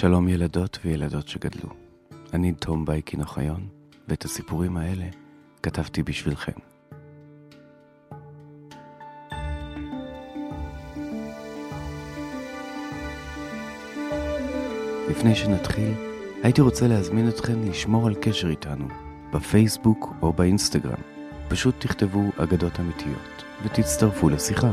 שלום ילדות וילדות שגדלו. אני תום בייקין אוחיון, ואת הסיפורים האלה כתבתי בשבילכם. לפני שנתחיל, הייתי רוצה להזמין אתכם לשמור על קשר איתנו, בפייסבוק או באינסטגרם. פשוט תכתבו אגדות אמיתיות, ותצטרפו לשיחה.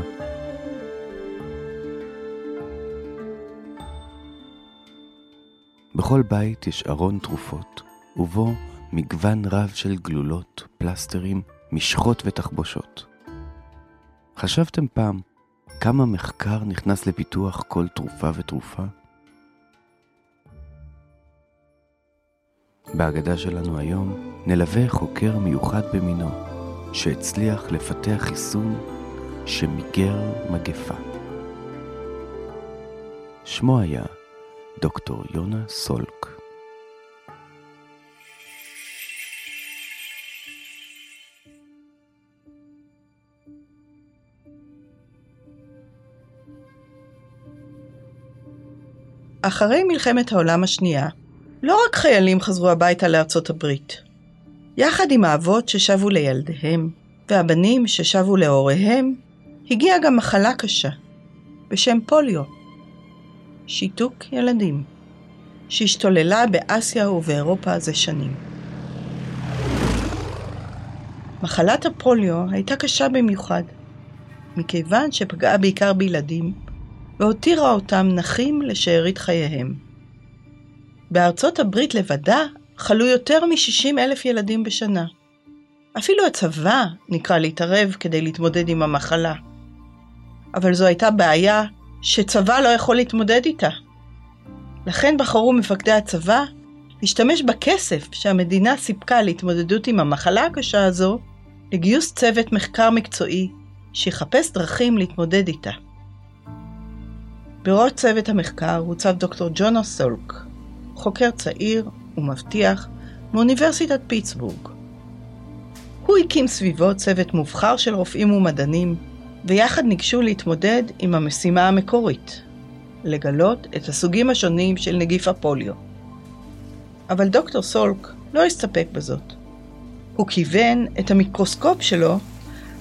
בכל בית יש ארון תרופות, ובו מגוון רב של גלולות, פלסטרים, משחות ותחבושות. חשבתם פעם כמה מחקר נכנס לפיתוח כל תרופה ותרופה? בהגדה שלנו היום נלווה חוקר מיוחד במינו, שהצליח לפתח חיסון שמיגר מגפה. שמו היה דוקטור יונה סולק. אחרי מלחמת העולם השנייה, לא רק חיילים חזרו הביתה לארצות הברית. יחד עם האבות ששבו לילדיהם, והבנים ששבו להוריהם, הגיעה גם מחלה קשה, בשם פוליו, שיתוק ילדים, שהשתוללה באסיה ובאירופה זה שנים. מחלת הפוליו הייתה קשה במיוחד, מכיוון שפגעה בעיקר בילדים, והותירה אותם נחים לשארית חייהם. בארצות הברית לבדה חלו יותר מ-60 אלף ילדים בשנה. אפילו הצבא נקרא להתערב כדי להתמודד עם המחלה. אבל זו הייתה בעיה שצבא לא יכול להתמודד איתה. לכן בחרו מפקדי הצבא להשתמש בכסף שהמדינה סיפקה להתמודדות עם המחלה הקשה הזו לגיוס צוות מחקר מקצועי שיחפש דרכים להתמודד איתה. בראש צוות המחקר הוצב דוקטור ג'ונה סולק, חוקר צעיר ומבטיח מאוניברסיטת פיטסבורג. הוא הקים סביבו צוות מובחר של רופאים ומדענים, ויחד ניגשו להתמודד עם המשימה המקורית, לגלות את הסוגים השונים של נגיף הפוליו. אבל דוקטור סולק לא הסתפק בזאת. הוא כיוון את המיקרוסקופ שלו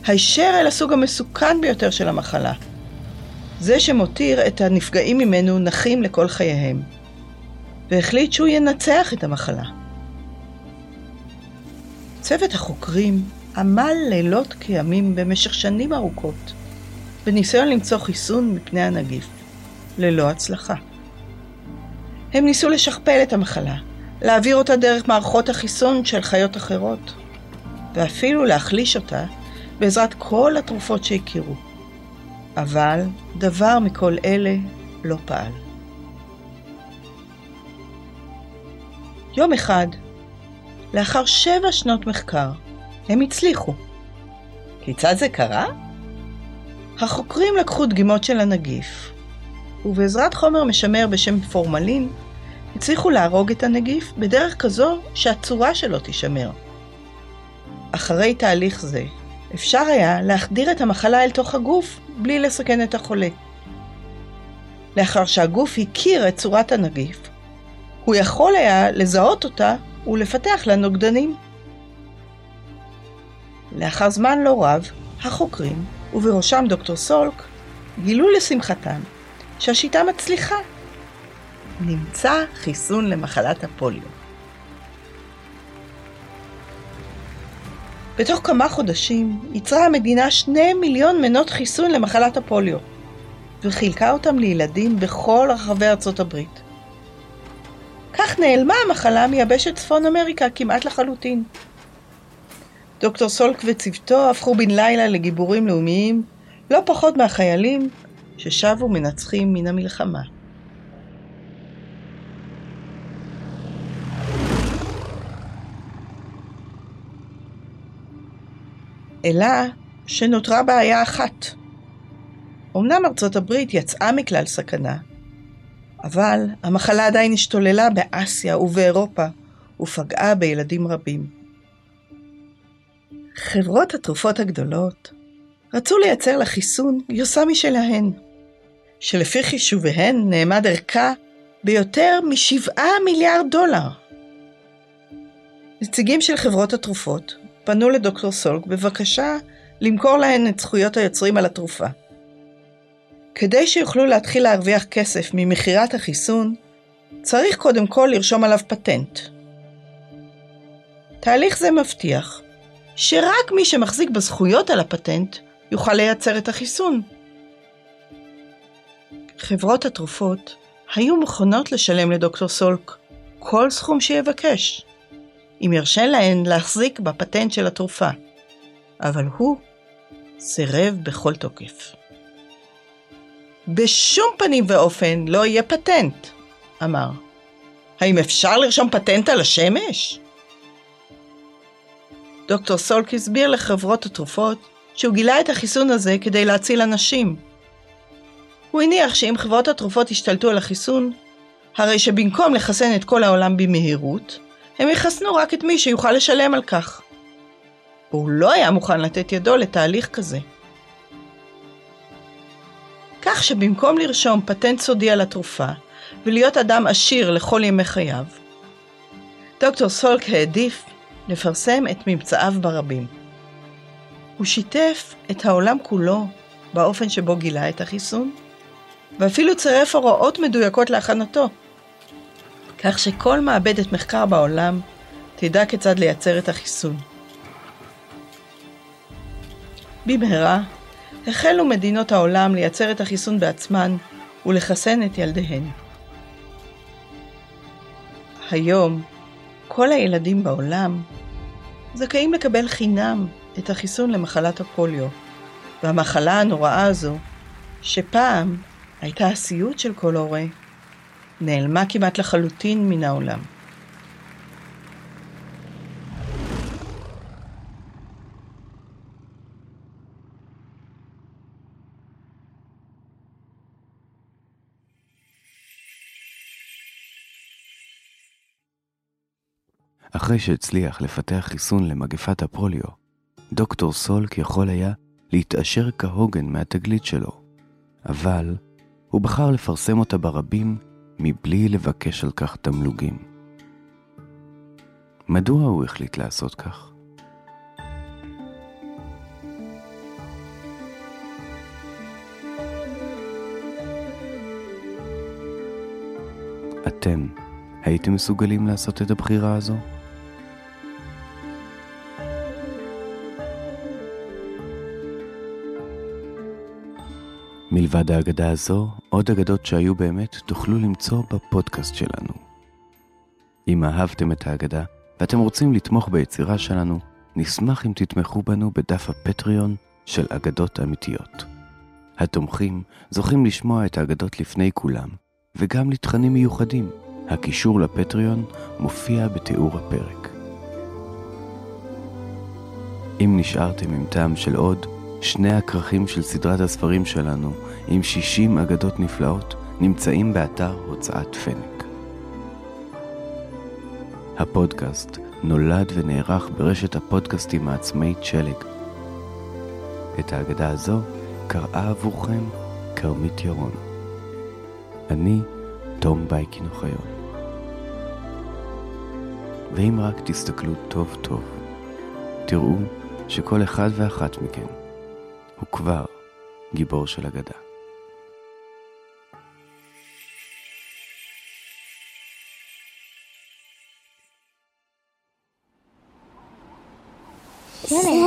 הישר אל הסוג המסוכן ביותר של המחלה, זה שמותיר את הנפגעים ממנו נחים לכל חייהם, והחליט שהוא ינצח את המחלה. צוות החוקרים עמל לילות כימים במשך שנים ארוכות, בניסיון למצוא חיסון מפני הנגיף, ללא הצלחה. הם ניסו לשכפל את המחלה, להעביר אותה דרך מערכות החיסון של חיות אחרות, ואפילו להחליש אותה בעזרת כל התרופות שהכירו. אבל דבר מכל אלה לא פעל. יום אחד, לאחר שבע שנות מחקר, הם הצליחו. כיצד זה קרה? החוקרים לקחו דגימות של הנגיף, ובעזרת חומר משמר בשם פורמלין, הצליחו להרוג את הנגיף בדרך כזו שהצורה שלו תישמר. אחרי תהליך זה, אפשר היה להחדיר את המחלה אל תוך הגוף בלי לסכן את החולה. לאחר שהגוף הכיר את צורת הנגיף, הוא יכול היה לזהות אותה ולפתח לה נוגדנים. לאחר זמן לא רב, החוקרים, ובראשם דוקטור סולק, גילו לשמחתם שהשיטה מצליחה. נמצא חיסון למחלת הפוליו. בתוך כמה חודשים ייצרה המדינה שני מיליון מנות חיסון למחלת הפוליו, וחילקה אותם לילדים בכל רחבי ארצות הברית. כך נעלמה המחלה מיבשת צפון אמריקה כמעט לחלוטין. דוקטור סולק וצוותו הפכו בן לילה לגיבורים לאומיים, לא פחות מהחיילים ששבו מנצחים מן המלחמה. אלא שנותרה בעיה אחת. אמנם ארצות הברית יצאה מכלל סכנה, אבל המחלה עדיין השתוללה באסיה ובאירופה ופגעה בילדים רבים. חברות התרופות הגדולות רצו לייצר לחיסון גרסה משלהן, שלפי חישוביהן נאמד ערכה ביותר משבעה מיליארד דולר. נציגים של חברות התרופות פנו לדוקטור סולק בבקשה למכור להן את זכויות היוצרים על התרופה. כדי שיוכלו להתחיל להרוויח כסף ממכירת החיסון, צריך קודם כל לרשום עליו פטנט. תהליך זה מבטיח שרק מי שמחזיק בזכויות על הפטנט יוכל לייצר את החיסון. חברות התרופות היו מוכנות לשלם לדוקטור סולק כל סכום שיבקש, אם ירשה להן להחזיק בפטנט של התרופה, אבל הוא סירב בכל תוקף. בשום פנים ואופן לא יהיה פטנט, אמר. האם אפשר לרשום פטנט על השמש? דוקטור סולק הסביר לחברות התרופות שהוא גילה את החיסון הזה כדי להציל אנשים. הוא הניח שאם חברות התרופות ישתלטו על החיסון, הרי שבמקום לחסן את כל העולם במהירות, הם יחסנו רק את מי שיוכל לשלם על כך. והוא לא היה מוכן לתת ידו לתהליך כזה. כך שבמקום לרשום פטנט סודי על התרופה ולהיות אדם עשיר לכל ימי חייו, דוקטור סולק העדיף לפרסם את ממצאיו ברבים. הוא שיתף את העולם כולו באופן שבו גילה את החיסון, ואפילו צירף הוראות מדויקות להכנתו, כך שכל מעבדת מחקר בעולם תדע כיצד לייצר את החיסון. במהרה החלו מדינות העולם לייצר את החיסון בעצמן ולחסן את ילדיהן. היום כל הילדים בעולם זכאים לקבל חינם את החיסון למחלת הפוליו, והמחלה הנוראה הזו, שפעם הייתה הסיוט של כל הורה, נעלמה כמעט לחלוטין מן העולם. אחרי שהצליח לפתח חיסון למגפת הפוליו, דוקטור סולק יכול היה להתעשר כהוגן מהתגלית שלו, אבל הוא בחר לפרסם אותה ברבים מבלי לבקש על כך תמלוגים. מדוע הוא החליט לעשות כך? אתם הייתם מסוגלים לעשות את הבחירה הזו? מלבד האגדה הזו, עוד אגדות שהיו באמת תוכלו למצוא בפודקאסט שלנו. אם אהבתם את האגדה ואתם רוצים לתמוך ביצירה שלנו, נשמח אם תתמכו בנו בדף הפטריון של אגדות אמיתיות. התומכים זוכים לשמוע את האגדות לפני כולם, וגם לתכנים מיוחדים. הקישור לפטריון מופיע בתיאור הפרק. אם נשארתם עם טעם של עוד, שני הכרכים של סדרת הספרים שלנו, עם 60 אגדות נפלאות, נמצאים באתר הוצאת פנק. הפודקאסט נולד ונערך ברשת הפודקאסטים העצמאית שלג. את האגדה הזו קראה עבורכם כרמית ירון. אני תום בייקין אוחיון. ואם רק תסתכלו טוב טוב, תראו שכל אחד ואחת מכם הוא כבר גיבור של אגדה. שלג.